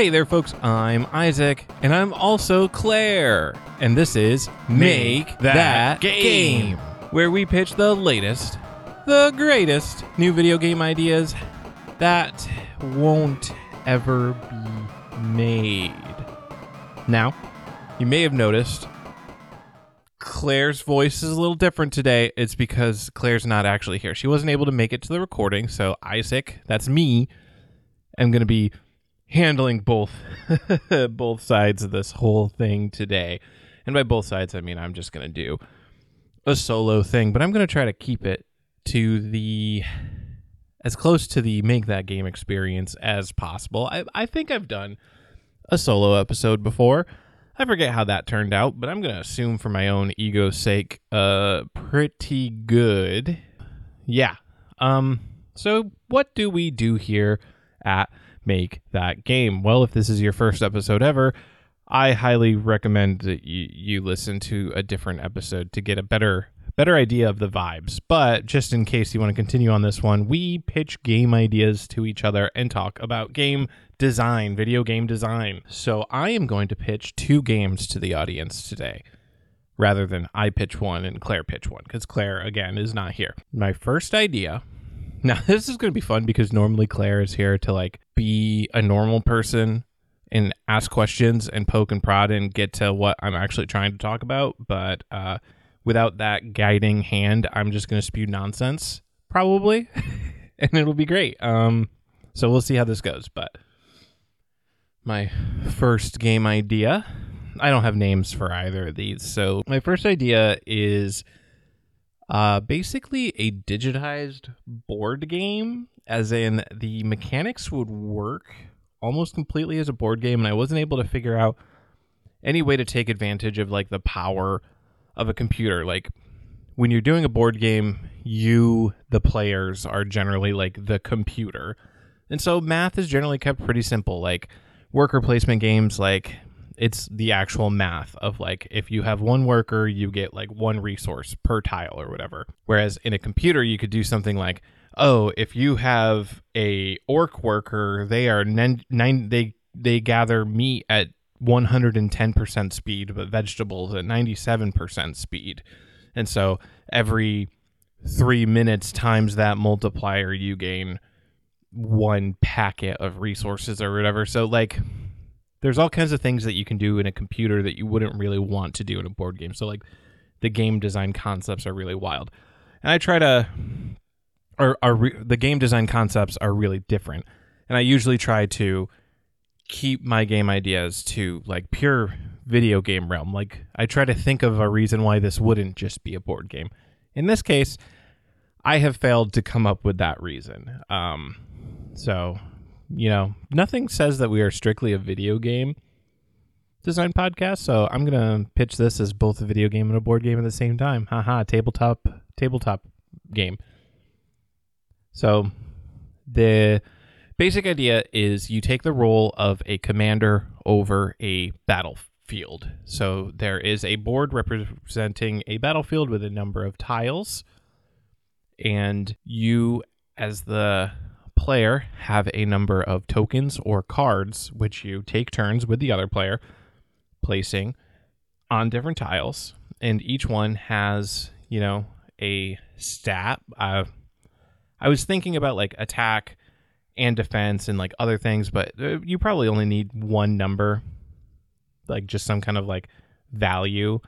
Hey there, folks. I'm Isaac, and I'm also Claire. And this is Make, That That, Game. Game, where we pitch the latest, the greatest new video game ideas that won't ever be made. Now, you may have noticed Claire's voice is a little different today. It's because Claire's not actually here. She wasn't able to make it to the recording, so Isaac, that's me, am going to be handling both both sides of this whole thing today. And by both sides, I mean I'm just going to do a solo thing, but I'm going to try to keep it to the as close to the make that game experience as possible. I, I think I've done a solo episode before. I forget how that turned out, but I'm going to assume for my own ego's sake, uh, pretty good. Yeah. Um, so what do we do here at Make That Game? Well, if this is your first episode ever, I highly recommend that you, you listen to a different episode to get a better better idea of the vibes. But just in case you want to continue on this one, we pitch game ideas to each other and talk about game design, video game design. So I am going to pitch two games to the audience today rather than I pitch one and Claire pitch one because Claire, again, is not here. My first idea. Now, this is going to be fun because normally Claire is here to like be a normal person and ask questions and poke and prod and get to what I'm actually trying to talk about. But uh, without that guiding hand, I'm just going to spew nonsense, probably, and it'll be great. Um, so we'll see how this goes. But my first game idea, I don't have names for either of these. So my first idea is uh, basically a digitized board game, as in the mechanics would work almost completely as a board game, and I wasn't able to figure out any way to take advantage of like the power of a computer. Like when you're doing a board game, you, the players, are generally like the computer. And so math is generally kept pretty simple. Like worker placement games, like it's the actual math of like if you have one worker, you get like one resource per tile or whatever. Whereas in a computer, you could do something like, oh, if you have a orc worker, they are nine, nine they they gather meat at 110% speed, but vegetables at 97% speed. And so every three minutes times that multiplier, you gain one packet of resources or whatever. So, like, there's all kinds of things that you can do in a computer that you wouldn't really want to do in a board game. So, like, the game design concepts are really wild. And I try to, or are re- the game design concepts are really different. And I usually try to keep my game ideas to like pure video game realm. Like I try to think of a reason why this wouldn't just be a board game. In this case, I have failed to come up with that reason. Um, so, you know, nothing says that we are strictly a video game design podcast. So I'm gonna pitch this as both a video game and a board game at the same time. Haha, tabletop tabletop game. So the basic idea is you take the role of a commander over a battlefield. So there is a board representing a battlefield with a number of tiles, and you, as the player, have a number of tokens or cards which you take turns with the other player placing on different tiles, and each one has, you know, a stat. Uh, I was thinking about like attack and defense and like other things, but uh, you probably only need one number, like just some kind of like value.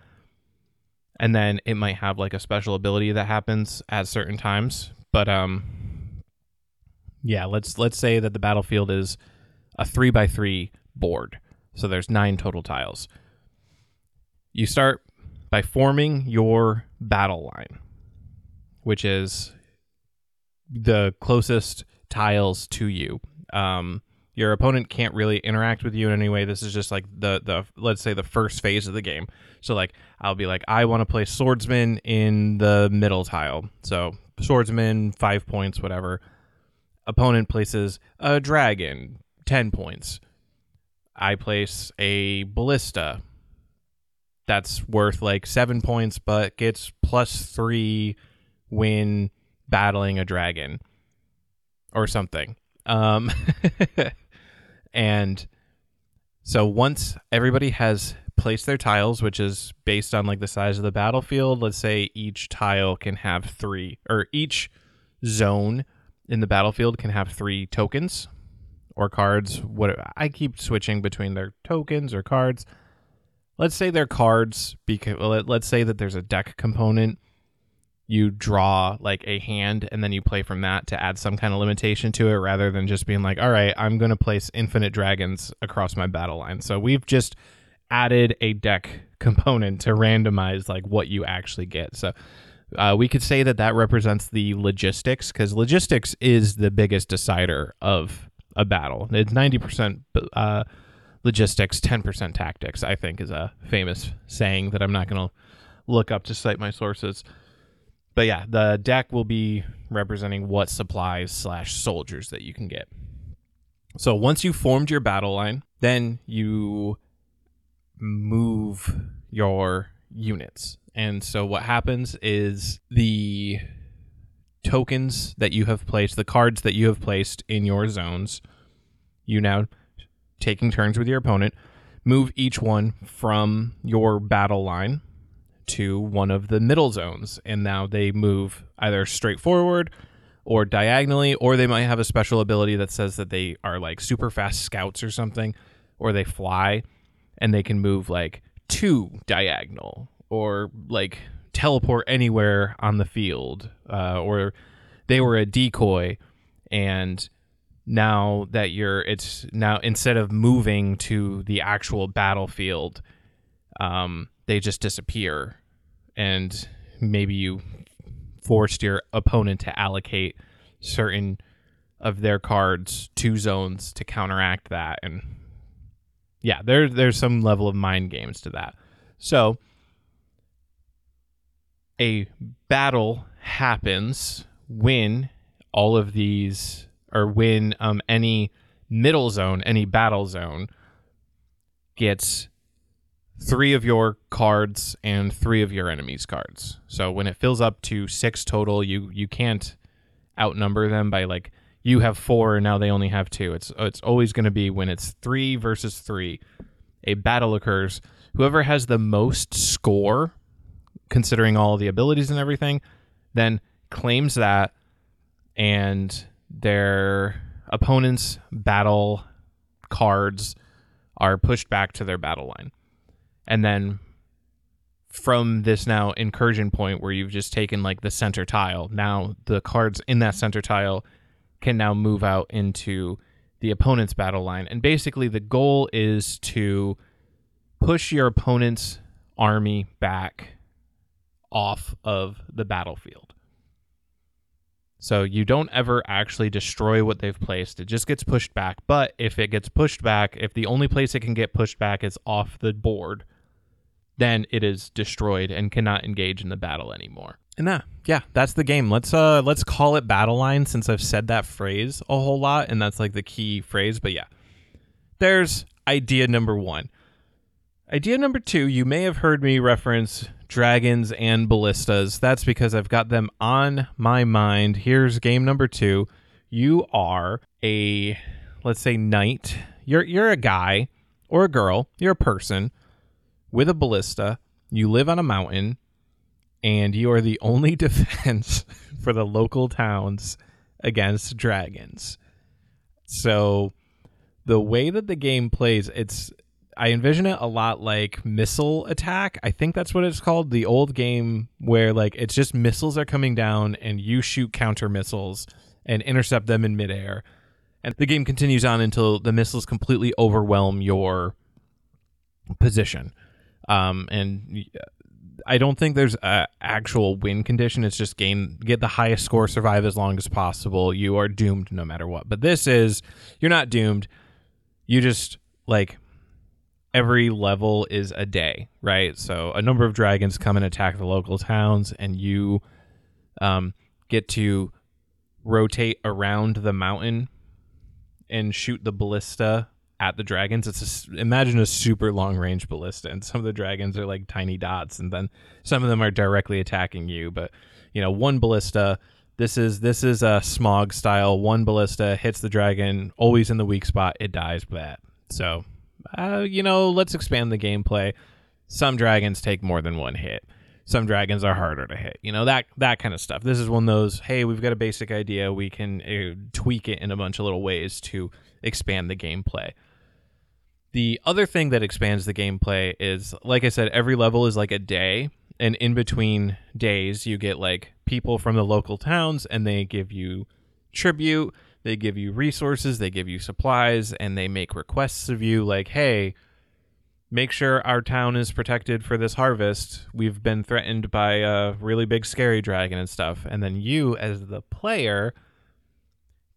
And then it might have like a special ability that happens at certain times. But um yeah, let's let's say that the battlefield is a three by three board. So there's nine total tiles. You start by forming your battle line, which is the closest tiles to you. Um, your opponent can't really interact with you in any way. This is just like the the let's say the first phase of the game. So like I'll be like I want to play swordsman in the middle tile. So swordsman five points, whatever. Opponent places a dragon, ten points. I place a ballista. That's worth like seven points, but gets plus three when battling a dragon or something. Um, and So once everybody has placed their tiles, which is based on like the size of the battlefield, let's say each tile can have three, or each zone in the battlefield can have three tokens or cards. What I keep switching between their tokens or cards. Let's say they're cards because let's say that there's a deck component. You draw like a hand and then you play from that to add some kind of limitation to it rather than just being like, all right, I'm going to place infinite dragons across my battle line. So we've just added a deck component to randomize like what you actually get. So uh, we could say that that represents the logistics because logistics is the biggest decider of a battle. It's 90% uh, logistics, 10% tactics, I think is a famous saying that I'm not going to look up to cite my sources. But yeah, the deck will be representing what supplies slash soldiers that you can get. So once you've formed your battle line, then you move your units. And so what happens is the tokens that you have placed, the cards that you have placed in your zones, you now taking turns with your opponent, move each one from your battle line to one of the middle zones. And now they move either straight forward or diagonally, or they might have a special ability that says that they are like super fast scouts or something, or they fly and they can move like two diagonal or like teleport anywhere on the field, uh, or they were a decoy and now that you're it's now instead of moving to the actual battlefield um, they just disappear and maybe you forced your opponent to allocate certain of their cards to zones to counteract that and yeah, there there's some level of mind games to that. So a battle happens when all of these or when um, any middle zone, any battle zone gets three of your cards and three of your enemy's cards. So when it fills up to six total, you you can't outnumber them by like you have four and now they only have two. It's it's always going to be when it's three versus three, a battle occurs. Whoever has the most score, considering all the abilities and everything, then claims that, and their opponent's battle cards are pushed back to their battle line, and then from this now incursion point where you've just taken like the center tile, now the cards in that center tile can now move out into the opponent's battle line. And basically, the goal is to push your opponent's army back off of the battlefield. So you don't ever actually destroy what they've placed. It just gets pushed back. But if it gets pushed back, if the only place it can get pushed back is off the board, then it is destroyed and cannot engage in the battle anymore. And that, yeah, that's the game. Let's uh let's call it battle line since I've said that phrase a whole lot and that's like the key phrase, but yeah. There's idea number 1. Idea number 2, you may have heard me reference dragons and ballistas. That's because I've got them on my mind. Here's game number 2. You are a let's say knight. You're you're a guy or a girl, you're a person with a ballista. You live on a mountain and you are the only defense for the local towns against dragons. So the way that the game plays, it's I envision it a lot like missile attack. I think that's what it's called. The old game where like it's just missiles are coming down and you shoot counter missiles and intercept them in midair. And the game continues on until the missiles completely overwhelm your position. Um, and I don't think there's a actual win condition. It's just gain get the highest score, survive as long as possible. You are doomed no matter what. But this is you're not doomed. You just like every level is a day, right? So a number of dragons come and attack the local towns, and you um, get to rotate around the mountain and shoot the ballista at the dragons. It's a, imagine a super long range ballista, and some of the dragons are like tiny dots, and then some of them are directly attacking you. But you know, one ballista. This is this is a Smaug style. One ballista hits the dragon, always in the weak spot. It dies. Bad. So uh, you know, let's expand the gameplay. Some dragons take more than one hit. Some dragons are harder to hit. You know that that kind of stuff. This is one of those. Hey, we've got a basic idea. We can uh, tweak it in a bunch of little ways to expand the gameplay. The other thing that expands the gameplay is, like I said, every level is like a day, and in between days, you get like people from the local towns, and they give you tribute, they give you resources, they give you supplies, and they make requests of you, like, hey, make sure our town is protected for this harvest. We've been threatened by a really big scary dragon and stuff. And then you, as the player,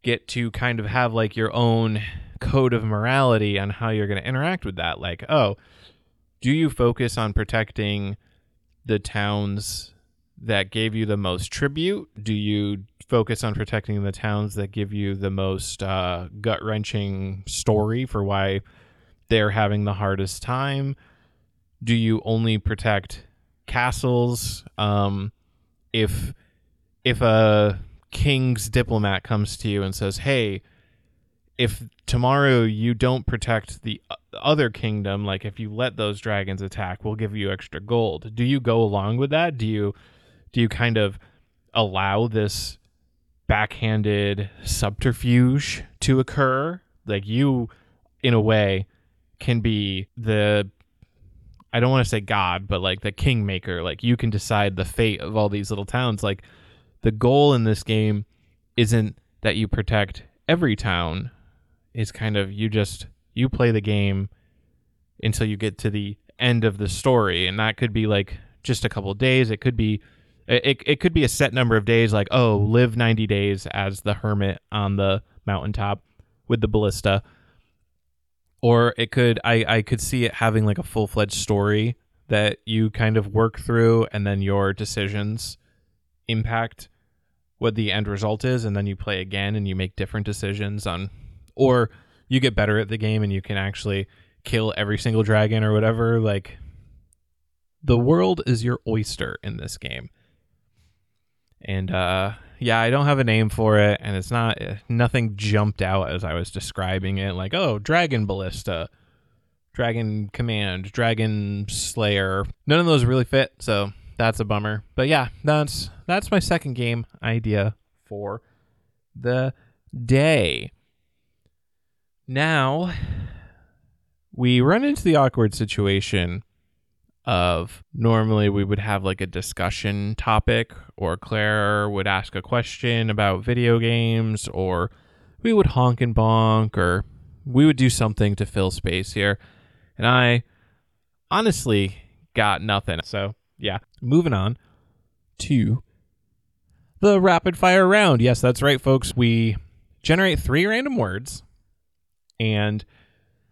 get to kind of have like your own code of morality on how you're going to interact with that. Like, oh, do you focus on protecting the towns that gave you the most tribute? Do you focus on protecting the towns that give you the most uh, gut wrenching story for why they're having the hardest time? Do you only protect castles? Um, if if a king's diplomat comes to you and says, "Hey," if tomorrow you don't protect the other kingdom, like if you let those dragons attack, we'll give you extra gold. Do you go along with that? Do you do you kind of allow this backhanded subterfuge to occur? Like you in a way can be the I don't want to say God, but like the kingmaker. Like you can decide the fate of all these little towns. Like the goal in this game isn't that you protect every town It's kind of you just you play the game until you get to the end of the story and that could be like just a couple days it could be it, it could be a set number of days like oh live 90 days as the hermit on the mountaintop with the ballista or it could i i could see it having like a full-fledged story that you kind of work through and then your decisions impact what the end result is and then you play again and you make different decisions on or you get better at the game and you can actually kill every single dragon or whatever. Like the world is your oyster in this game. And uh yeah, I don't have a name for it and it's not nothing jumped out as I was describing it like, "Oh, Dragon Ballista, Dragon Command, Dragon Slayer." None of those really fit, so that's a bummer. But yeah, that's that's my second game idea for the day. Now, we run into the awkward situation of normally we would have like a discussion topic, or Claire would ask a question about video games, or we would honk and bonk, or we would do something to fill space here. And I honestly got nothing. So, yeah, moving on to the rapid fire round. Yes, that's right, folks. We generate three random words and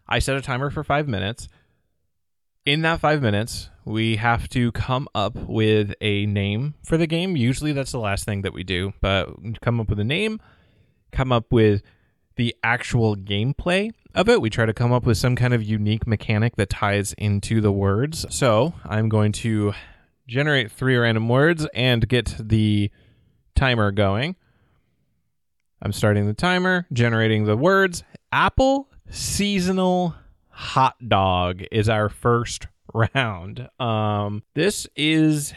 I set a timer for five minutes. In that five minutes, we have to come up with a name for the game. Usually that's the last thing that we do, but come up with a name, come up with the actual gameplay of it. We try to come up with some kind of unique mechanic that ties into the words. So I'm going to generate three random words and get the timer going. I'm starting the timer, generating the words. Apple seasonal hot dog is our first round. Um, this is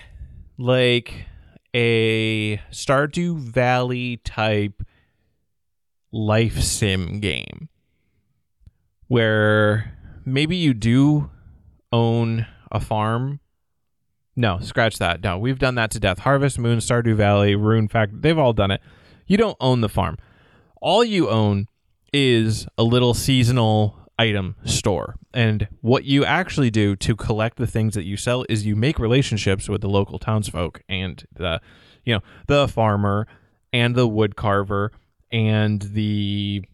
like a Stardew Valley type life sim game where maybe you do own a farm. No, scratch that. No, we've done that to death. Harvest Moon, Stardew Valley, Rune Factory, they've all done it. You don't own the farm. All you own is a little seasonal item store. And what you actually do to collect the things that you sell is you make relationships with the local townsfolk and the you know, the farmer and the wood carver and the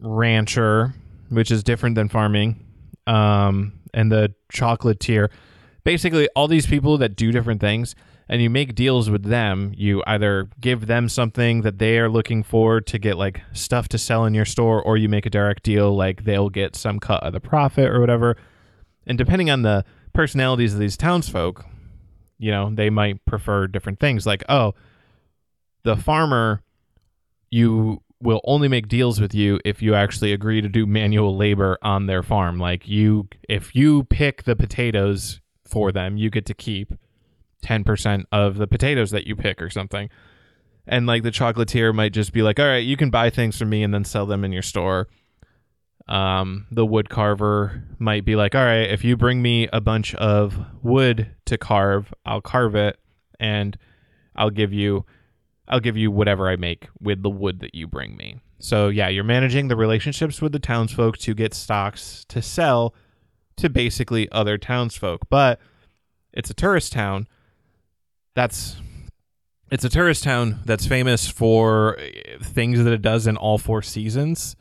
rancher, which is different than farming, um, and the chocolatier. Basically, all these people that do different things and you make deals with them. You either give them something that they are looking for to get like stuff to sell in your store, or you make a direct deal like they'll get some cut of the profit or whatever. And depending on the personalities of these townsfolk, you know, they might prefer different things. Like, oh, the farmer, you will only make deals with you if you actually agree to do manual labor on their farm. Like you if you pick the potatoes for them, you get to keep 10% of the potatoes that you pick or something. And like the chocolatier might just be like, "All right, you can buy things from me and then sell them in your store." Um, the wood carver might be like, "All right, if you bring me a bunch of wood to carve, I'll carve it and I'll give you I'll give you whatever I make with the wood that you bring me. So yeah, you're managing the relationships with the townsfolk to get stocks to sell to basically other townsfolk. But it's a tourist town. That's it's a tourist town that's famous for things that it does in all four seasons.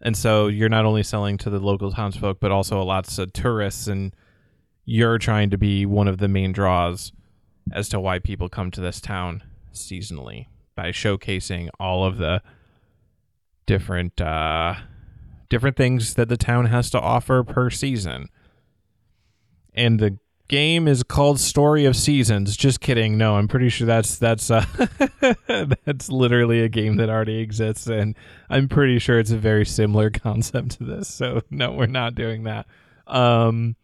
And so you're not only selling to the local townsfolk, but also lots of tourists, and you're trying to be one of the main draws as to why people come to this town seasonally by showcasing all of the different uh, different things that the town has to offer per season. And the game is called Story of Seasons. Just kidding. No, I'm pretty sure that's that's uh, that's literally a game that already exists, and I'm pretty sure it's a very similar concept to this. So no, we're not doing that. Um,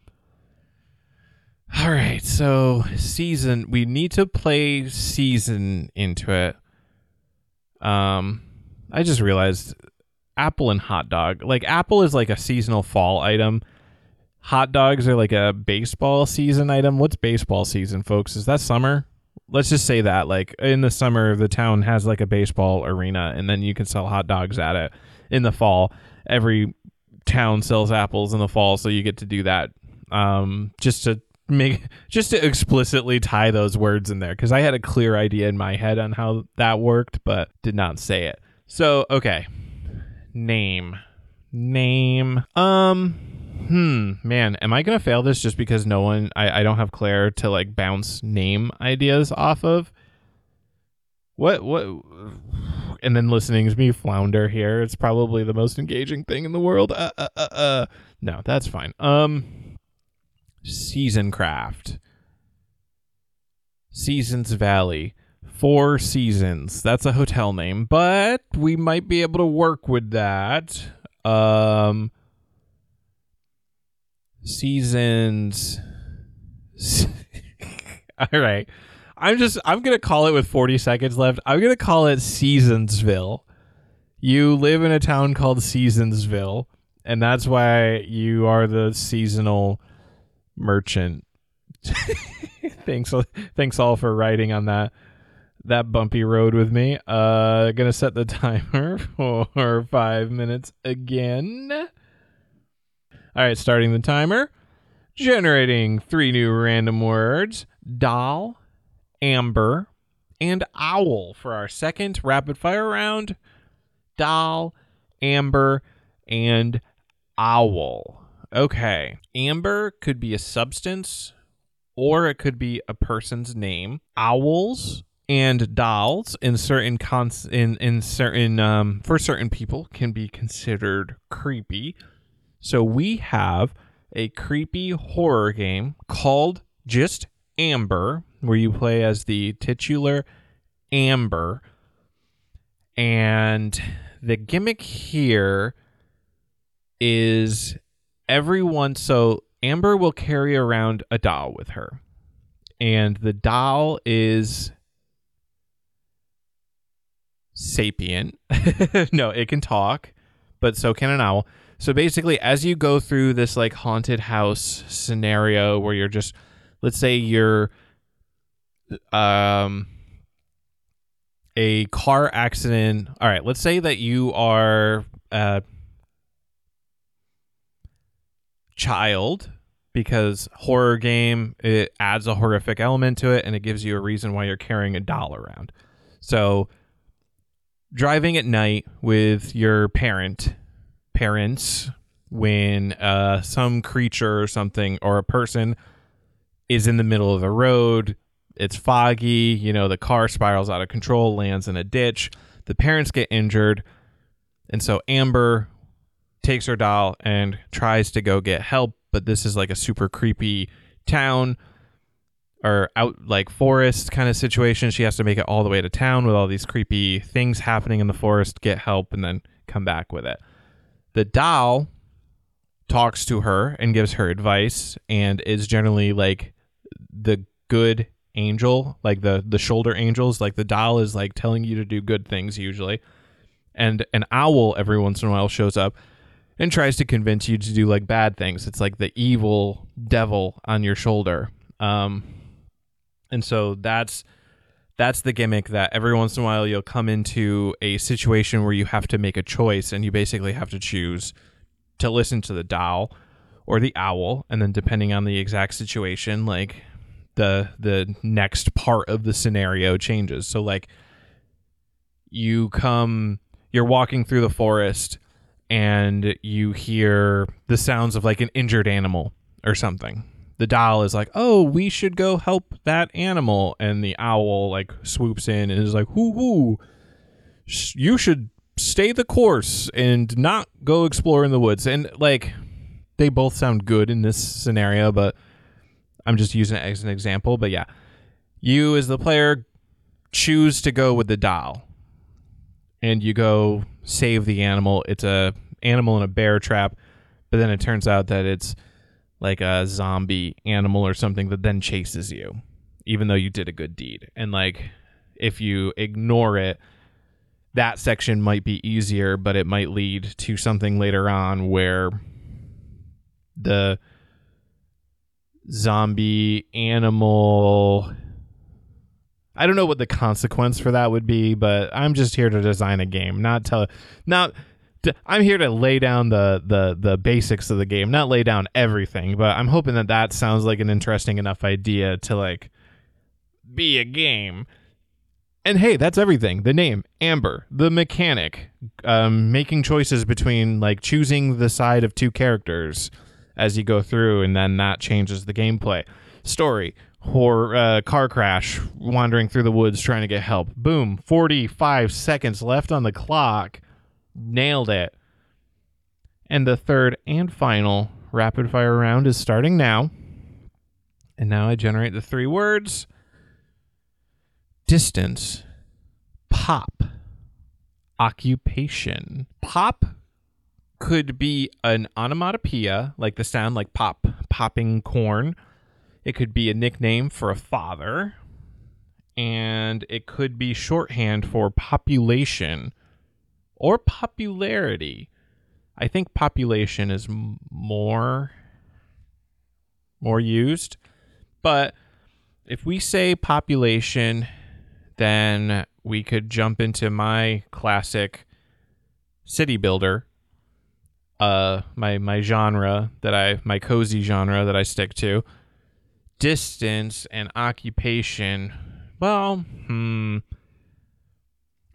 all right, so season we need to play season into it. Um I just realized apple and hot dog. Like apple is like a seasonal fall item. Hot dogs are like a baseball season item. What's baseball season, folks? Is that summer? Let's just say that like in the summer the town has like a baseball arena and then you can sell hot dogs at it. In the fall, every town sells apples in the fall, so you get to do that um, just to make just to explicitly tie those words in there because I had a clear idea in my head on how that worked, but did not say it. So okay, name, name. Um, hmm, man, am I gonna fail this just because no one? I I don't have Claire to like bounce name ideas off of. What what? And then listening to me flounder here. It's probably the most engaging thing in the world. Uh, uh, uh, uh. No, that's fine. Um Season Craft. Seasons Valley. Four Seasons. That's a hotel name, but we might be able to work with that. Um Seasons All right. I'm just I'm to call it with 40 seconds left. I'm to call it Seasonsville. You live in a town called Seasonsville, and that's why you are the seasonal merchant. thanks, thanks all for riding on that that bumpy road with me. Uh, gonna set the timer for five minutes again. All right, starting the timer. Generating three new random words: doll, amber, and owl for our second rapid fire round. Doll, amber, and owl. Okay. Amber could be a substance or it could be a person's name. Owls and dolls in certain cons in in certain um for certain people can be considered creepy. So we have a creepy horror game called just Amber where you play as the titular Amber and the gimmick here is everyone so Amber will carry around a doll with her. And the doll is sapient. no, it can talk, but so can an owl. So basically, as you go through this like haunted house scenario where you're just, let's say you're, um, a car accident. All right, let's say that you are, a child because horror game it adds a horrific element to it and it gives you a reason why you're carrying a doll around. So driving at night with your parent parents when uh, some creature or something or a person is in the middle of the road it's foggy you know the car spirals out of control lands in a ditch the parents get injured and so amber takes her doll and tries to go get help, but this is like a super creepy town or out like forest kind of situation. She has to make it all the way to town with all these creepy things happening in the forest, get help, and then come back with it. The doll talks to her and gives her advice and is generally like the good angel, like the the shoulder angels. Like the doll is like telling you to do good things usually. And an owl every once in a while shows up and tries to convince you to do like bad things. It's like the evil devil on your shoulder. Um, and so that's that's the gimmick that every once in a while you'll come into a situation where you have to make a choice and you basically have to choose to listen to the doll or the owl. And then depending on the exact situation like the the next part of the scenario changes. So like you come you're walking through the forest and you hear the sounds of like an injured animal or something the doll is like oh we should go help that animal and the owl like swoops in and is like whoo hoo, you should stay the course and not go explore in the woods. And like they both sound good in this scenario, but I'm just using it as an example. But yeah, you as the player choose to go with the doll and you go save the animal. It's a animal in a bear trap, but then it turns out that it's like a zombie animal or something that then chases you, even though you did a good deed. And like if you ignore it, that section might be easier, but it might lead to something later on where the zombie animal I don't know what the consequence for that would be, but I'm just here to design a game, not tell not I'm here to lay down the the the basics of the game, not lay down everything, but I'm hoping that that sounds like an interesting enough idea to like be a game and hey, that's everything. The name, Amber, the mechanic, um, making choices between like choosing the side of two characters as you go through, and then that changes the gameplay. Story, or uh, car crash, wandering through the woods trying to get help. Boom, 45 seconds left on the clock. Nailed it. And the third and final rapid fire round is starting now. And now I generate the three words distance, pop, occupation. Pop could be an onomatopoeia, like the sound like pop, popping corn. It could be a nickname for a father. And it could be shorthand for population or popularity. I think population is more more used, but if we say population then we could jump into my classic city builder uh my my genre that I my cozy genre that I stick to distance and occupation well hmm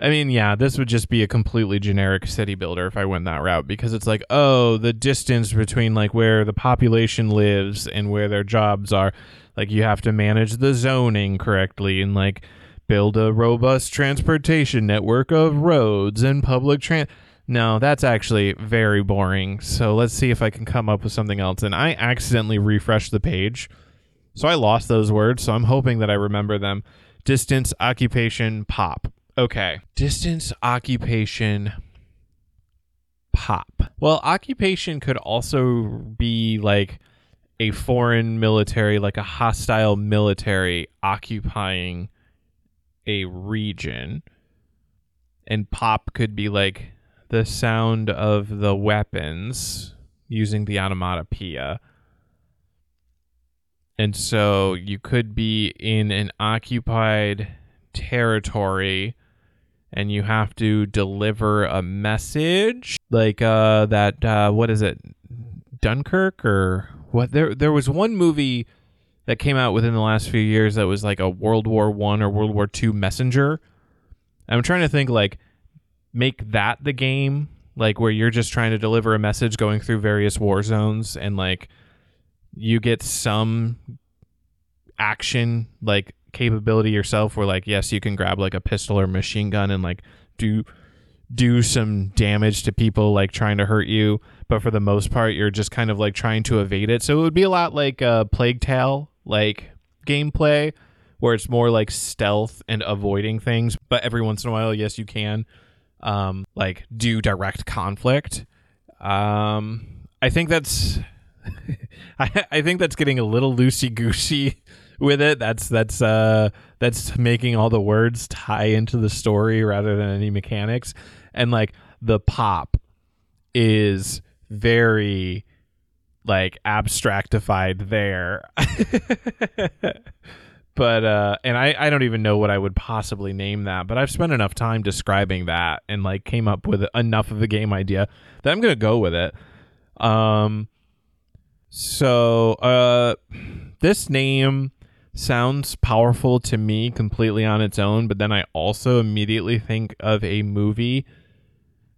I mean, yeah, this would just be a completely generic city builder if I went that route because it's like, oh, the distance between like where the population lives and where their jobs are. Like you have to manage the zoning correctly and like build a robust transportation network of roads and public trans. No, that's actually very boring. So let's see if I can come up with something else. And I accidentally refreshed the page. So I lost those words. So I'm hoping that I remember them. Distance, occupation, pop. Okay. Distance, occupation, pop. Well, occupation could also be like a foreign military, like a hostile military occupying a region and pop could be like the sound of the weapons using the onomatopoeia. And so you could be in an occupied territory and you have to deliver a message like uh that uh what is it Dunkirk or what there there was one movie that came out within the last few years that was like a World War One or World War Two messenger. I'm trying to think like make that the game, like where you're just trying to deliver a message going through various war zones and like you get some action like capability yourself where like yes you can grab like a pistol or machine gun and like do do some damage to people like trying to hurt you but for the most part you're just kind of like trying to evade it so it would be a lot like uh Plague Tale like gameplay where it's more like stealth and avoiding things. But every once in a while, yes, you can um, like do direct conflict. Um, I think that's I, I think that's getting a little loosey goosey with it. That's that's uh that's making all the words tie into the story rather than any mechanics. And like the pop is very like abstractified there. but uh and I I don't even know what I would possibly name that, but I've spent enough time describing that and like came up with enough of a game idea that I'm going to go with it. Um so uh this name sounds powerful to me completely on its own, but then I also immediately think of a movie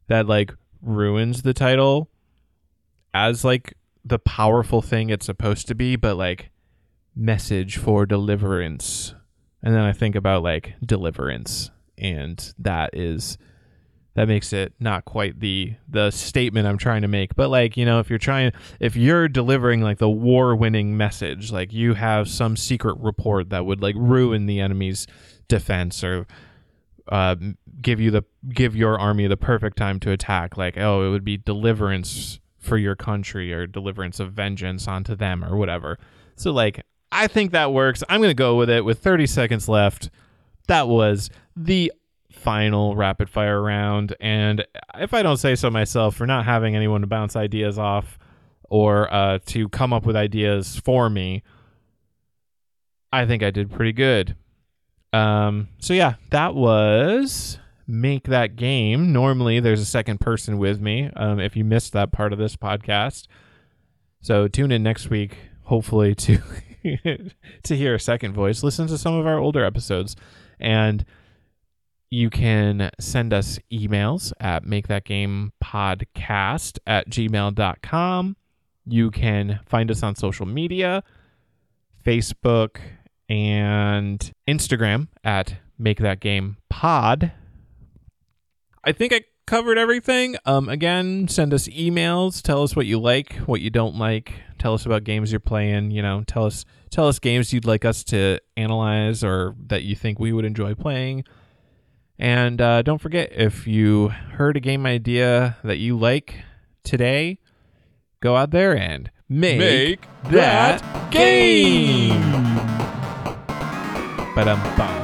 that like ruins the title as like the powerful thing it's supposed to be, but like message for deliverance. And then I think about like deliverance and that is that makes it not quite the the statement I'm trying to make. But like, you know, if you're trying if you're delivering like the war winning message, like you have some secret report that would like ruin the enemy's defense or uh, give you the give your army the perfect time to attack, like, oh, it would be deliverance for your country or deliverance of vengeance onto them or whatever. So like I think that works. I'm to go with it with 30 seconds left. That was the final rapid fire round. And if I don't say so myself, for not having anyone to bounce ideas off or uh, to come up with ideas for me, I think I did pretty good. Um, so yeah, that was make that game. Normally, there's a second person with me. Um, if you missed that part of this podcast, so tune in next week, hopefully to to hear a second voice. Listen to some of our older episodes, and you can send us emails at make that game podcast at gmail.com. You can find us on social media, Facebook and Instagram at make that game pod. I think I covered everything. Um, again, send us emails. Tell us what you like, what you don't like. Tell us about games you're playing. You know, tell us tell us games you'd like us to analyze or that you think we would enjoy playing. And uh, don't forget, if you heard a game idea that you like today, go out there and make, Make that that game. Ba-dum-bum.